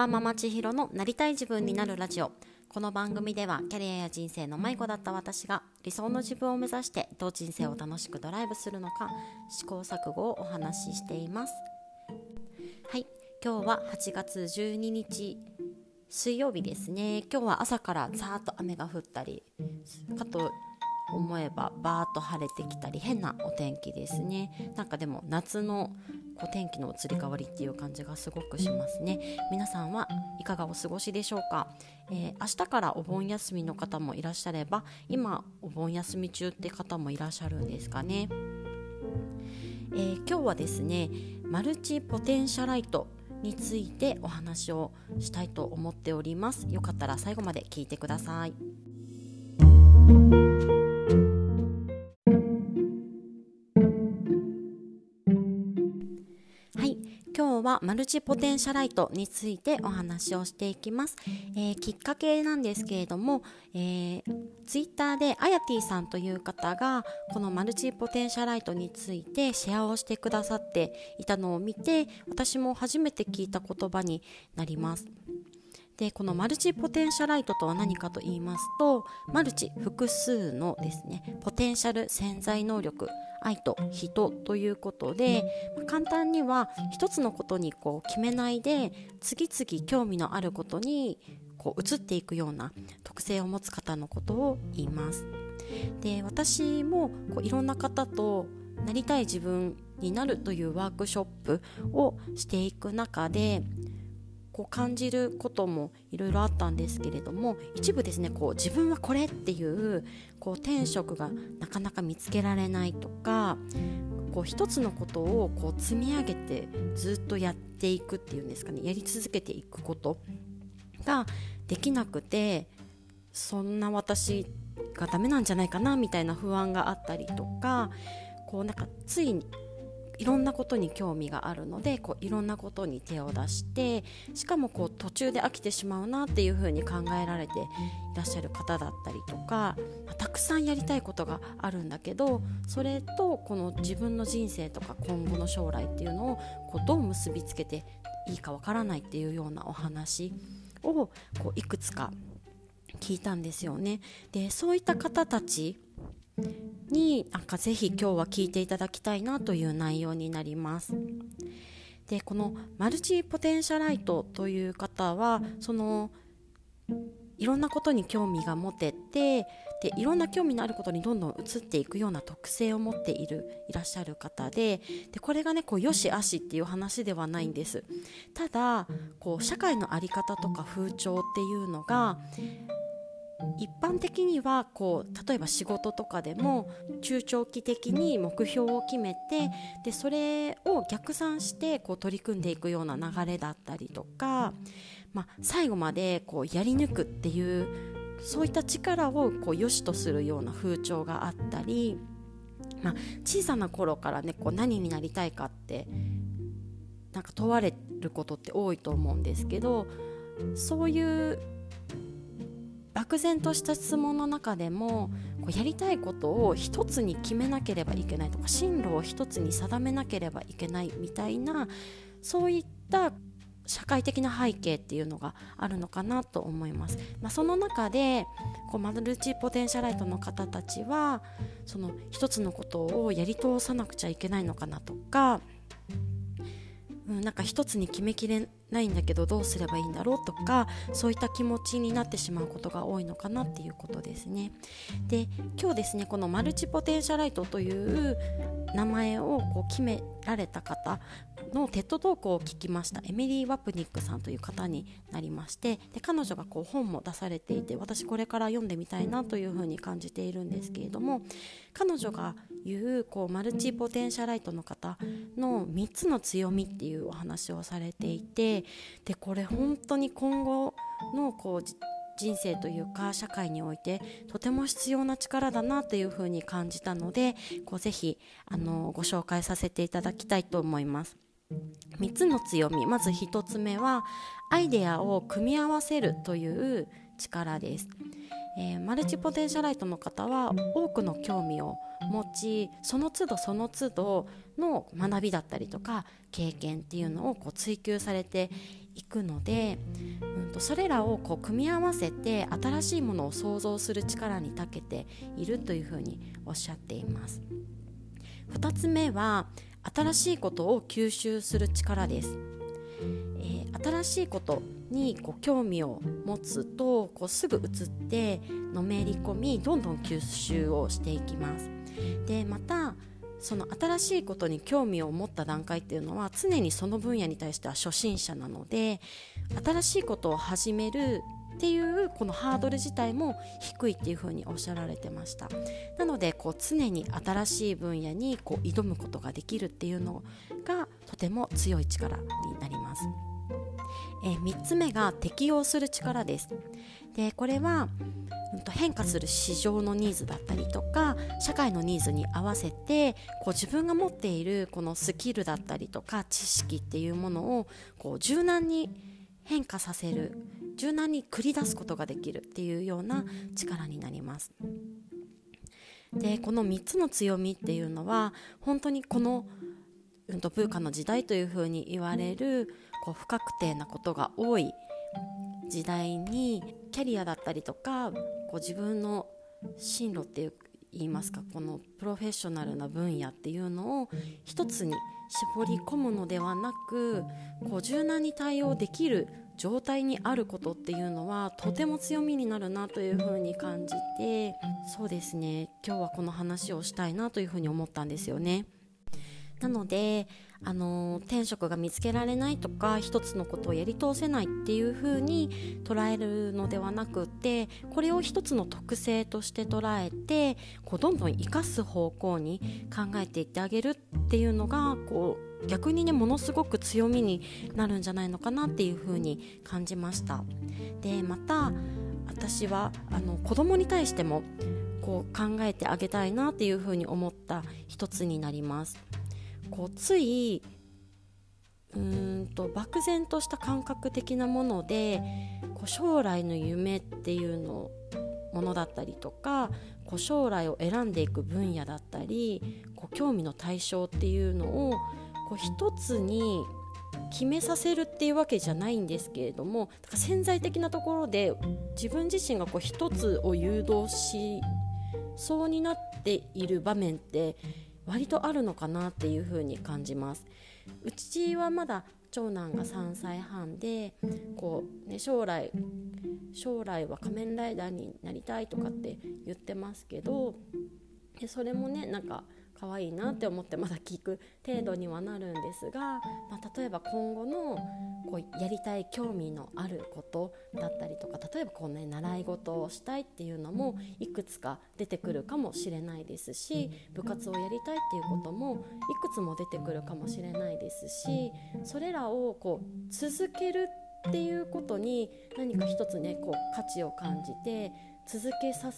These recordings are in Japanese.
パーママ千尋のなりたい自分になるラジオ。この番組ではキャリアや人生の迷子だった私が理想の自分を目指してどう人生を楽しくドライブするのか試行錯誤をお話ししています。はい。今日は8月12日水曜日ですね。今日は朝からザーッと雨が降ったりかと思えばバーッと晴れてきたり変なお天気ですね。なんかでも夏のこう天気の移り変わりっていう感じがすごくしますね。皆さんはいかがお過ごしでしょうか、えー、明日からお盆休みの方もいらっしゃれば今お盆休み中って方もいらっしゃるんですかね、えー、今日はですねマルチポテンシャライトについてお話をしたいと思っております。よかったら最後まで聞いてください。マルチポテンシャライトについてお話をしていきます、えー、きっかけなんですけれども、えー、ツイッターであやティさんという方がこのマルチポテンシャライトについてシェアをしてくださっていたのを見て私も初めて聞いた言葉になります。でこのマルチポテンシャライトとは何かと言いますとマルチ複数のですねポテンシャル潜在能力愛と人ということで、まあ、簡単には一つのことにこう決めないで次々興味のあることにこう移っていくような特性を持つ方のことを言います。で私もこういろんな方となりたい自分になるというワークショップをしていく中でこう感じることもいろいろあったんですけれども一部ですねこう自分はこれっていうこう転職がなかなか見つけられないとかこう一つのことをこう積み上げてずっとやっていくっていうんですかねやり続けていくことができなくてそんな私がダメなんじゃないかなみたいな不安があったりとかこうなんかついいろんなことに興味があるのでこういろんなことに手を出してしかもこう途中で飽きてしまうなっていうふうに考えられていらっしゃる方だったりとか、まあ、たくさんやりたいことがあるんだけどそれとこの自分の人生とか今後の将来っていうのをこうどう結びつけていいかわからないっていうようなお話をこういくつか聞いたんですよね。でそういった方たちになんかぜひ今日は聞いていただきたいなという内容になります。でこのマルチポテンシャライトという方はそのいろんなことに興味が持ててでいろんな興味のあることにどんどん移っていくような特性を持っているいらっしゃる方ででこれがねこうよしあしっていう話ではないんですただこう社会の在り方とか風潮っていうのが一般的にはこう例えば仕事とかでも中長期的に目標を決めてでそれを逆算してこう取り組んでいくような流れだったりとか、まあ、最後までこうやり抜くっていうそういった力をこう良しとするような風潮があったり、まあ、小さな頃からねこう何になりたいかってなんか問われることって多いと思うんですけどそういう漠然とした質問の中でもこうやりたいことを一つに決めなければいけないとか進路を一つに定めなければいけないみたいなそういった社会的な背景っていうのがあるのかなと思います。まあ、その中でこうマルチポテンシャライトの方たちはその一つのことをやり通さなくちゃいけないのかなとか、うん、なんか一つに決めきれないんだけどどうすればいいんだろうとかそういった気持ちになってしまうことが多いのかなっていうことですね。で今日ですねこのマルチポテンシャライトという名前をこう決められた方の TED Talk を聞きましたエミリー・ワプニックさんという方になりましてで彼女がこう本も出されていて私これから読んでみたいなというふうに感じているんですけれども彼女が言うこう multipotentialite の方の3つの強みっていうお話をされていてでこれ本当に今後のこう人生というか社会においてとても必要な力だなというふうに感じたのでこうぜひあのご紹介させていただきたいと思います。3つの強みまず1つ目はアイデアを組み合わせるという力です、えー、マルチポテンシャライトの方は多くの興味を持ちその都度その都度の学びだったりとか経験っていうのをこう追求されていくので、うん、とそれらをこう組み合わせて新しいものを創造する力に長けているというふうにおっしゃっています。2つ目は新しいことを吸収する力です。えー、新しいことにこう興味を持つとこうすぐ移ってのめり込みどんどん吸収をしていきますでまたその新しいことに興味を持った段階っていうのは常にその分野に対しては初心者なので新しいことを始めるっていうこのハードル自体も低いっていうふうにおっしゃられてましたなのでこう常に新しい分野にこう挑むことができるっていうのがとても強い力になります。えー、3つ目が適応する力ですでこれは変化する市場のニーズだったりとか社会のニーズに合わせてこう自分が持っているこのスキルだったりとか知識っていうものをこう柔軟に変化させる柔軟に繰り出すことができるっていうような力になります。でこの3つの強みっていうのは本当にこの、うん、とブーカの時代というふうに言われるこう不確定なことが多い時代にキャリアだったりとかこう自分の進路っていう言いますかこのプロフェッショナルな分野っていうのを一つに絞り込むのではなくこう柔軟に対応できる状態にあることっていうのはとても強みになるなというふうに感じてそうですね今日はこの話をしたいなというふうに思ったんですよね。なのであの転職が見つけられないとか一つのことをやり通せないっていう風に捉えるのではなくてこれを一つの特性として捉えてこうどんどん生かす方向に考えていってあげるっていうのがこう逆にねものすごく強みになるんじゃないのかなっていう風に感じました。でまた私はあの子供に対してもこう考えてあげたいなっていう風に思った一つになります。こうついうんと漠然とした感覚的なものでこう将来の夢っていうのものだったりとかこう将来を選んでいく分野だったりこう興味の対象っていうのをこう一つに決めさせるっていうわけじゃないんですけれどもだから潜在的なところで自分自身がこう一つを誘導しそうになっている場面って割とあるのかなっていうふうに感じます。うちはまだ長男が3歳半でこう、ね、将来将来は仮面ライダーになりたいとかって言ってますけどでそれもねなんか可愛いなって思ってまだ聞く程度にはなるんですが、まあ、例えば今後のこうやりたい興味のあることだったりとか例えばこう、ね、習い事をしたいっていうのもいくつか出てくるかもしれないですし部活をやりたいっていうこともいくつも出てくるかもしれないですしそれらをこう続けるっていうことに何か一つねこう価値を感じて続けさ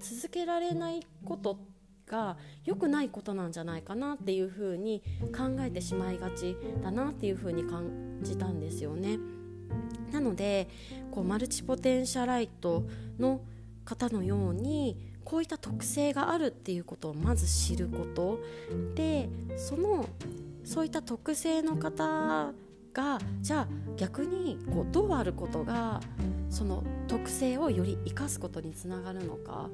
続けられないことってが良くないことなんじゃないかなっていうふうに考えてしまいがちだなっていうふうに感じたんですよね。なのでこうマルチポテンシャライトの方のようにこういった特性があるっていうことをまず知ることでそのそういった特性の方がじゃあ逆にこうどうあることがその特性をより生かすことにつながるのか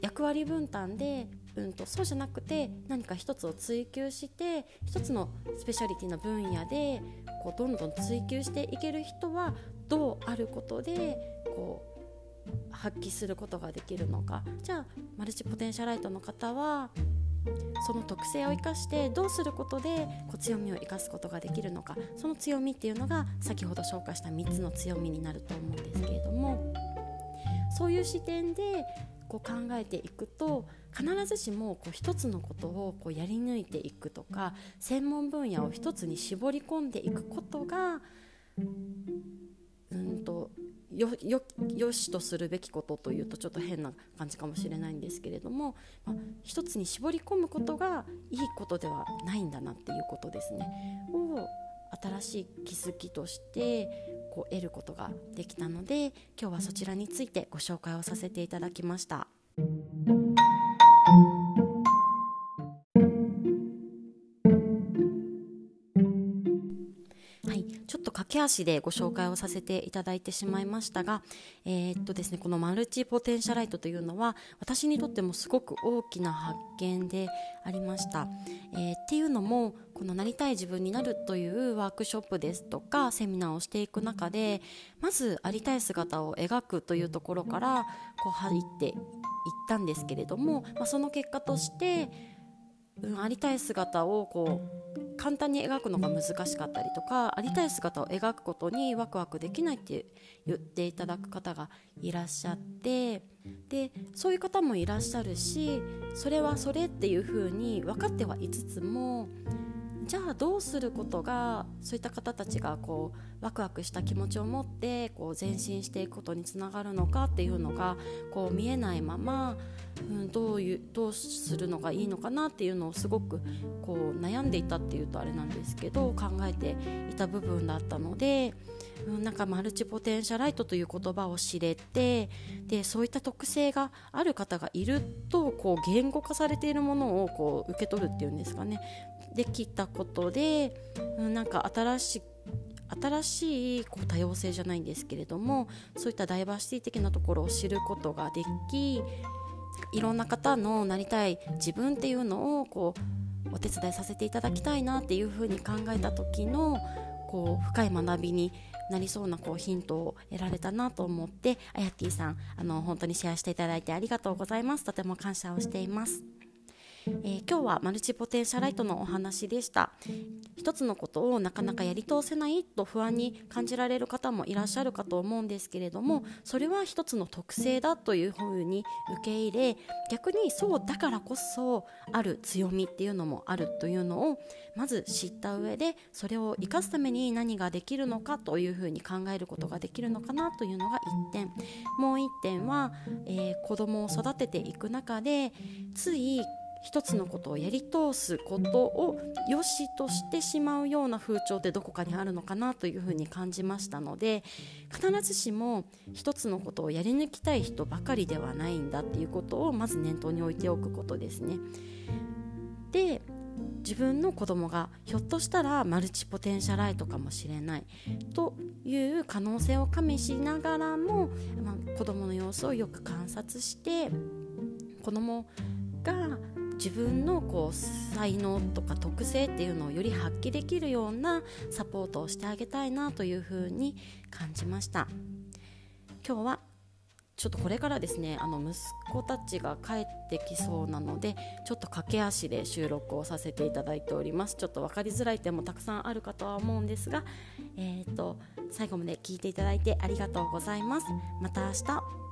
役割分担でうんと、そうじゃなくて何か一つを追求して一つのスペシャリティな分野でこうどんどん追求していける人はどうあることでこう発揮することができるのか。じゃあマルチポテンシャライトの方はその特性を生かしてどうすることでこう強みを生かすことができるのか。その強みっていうのが先ほど紹介した3つの強みになると思うんですけれども。そういう視点でこう考えていくと必ずしもこう一つのことをこうやり抜いていくとか専門分野を一つに絞り込んでいくことがうんとよよよしとするべきことというとちょっと変な感じかもしれないんですけれども、まあ、一つに絞り込むことがいいことではないんだなっていうことですねを新しい気づきとしてこう得ることができたので今日はそちらについてご紹介をさせていただきました。駆け足でご紹介をさせていただいてしまいましたが、えー、っとですね、このマルチポテンシャライトというのは私にとってもすごく大きな発見でありました。えー、っていうのもこのなりたい自分になるというワークショップですとかセミナーをしていく中でまずありたい姿を描くというところからこう入っていったんですけれども、まあ、その結果として、うん、ありたい姿をこう簡単に描くのが難しかったりとかありたい姿を描くことにワクワクできないって言っていただく方がいらっしゃってでそういう方もいらっしゃるしそれはそれっていうふうに分かってはいつつもじゃあどうすることがそういった方たちがこうワクワクした気持ちを持ってこう前進していくことにつながるのかっていうのがこう見えないまま、うん、どういうどうするのがいいのかなっていうのをすごくこう悩んでいたっていうとあれなんですけど考えていた部分だったので。うんなんかマルチポテンシャライトという言葉を知れてでそういった特性がある方がいるとこう言語化されているものをこう受け取るっていうんですかねできたことで、うん、なんか新しい新しいこう多様性じゃないんですけれどもそういったダイバーシティ的なところを知ることができいろんな方のなりたい自分っていうのをこうお手伝いさせていただきたいなっていうふうに考えた時のこう深い学びになりそうなこうヒントを得られたなと思ってあやティさんあの本当にシェアしていただいてありがとうございますとても感謝をしています。えー、今日はマルチポテンシャライトのお話でした。一つのことをなかなかやり通せないと不安に感じられる方もいらっしゃるかと思うんですけれどもそれは一つの特性だというふうに受け入れ逆にそうだからこそある強みっていうのもあるというのをまず知った上でそれを生かすために何ができるのかというふうに考えることができるのかなというのが1点。もう1点は、えー、子供を育てていく中でつい一つのことをやり通すことを良しとしてしまうような風潮ってどこかにあるのかなというふうに感じましたので必ずしも一つのことをやり抜きたい人ばかりではないんだっていうことをまず念頭に置いておくことですね。で自分の子供がひょっとしたらマルチポテンシャライトかもしれないという可能性を加味しながらも、まあ、子供の様子をよく観察して子供が自分のこう才能とか特性っていうのをより発揮できるようなサポートをしてあげたいなというふうに感じました。今日はちょっとこれからですねあの息子たちが帰ってきそうなのでちょっと駆け足で収録をさせていただいております。ちょっと分かりづらい点もたくさんあるかとは思うんですが、えーと、と最後まで聞いていただいてありがとうございます。また明日。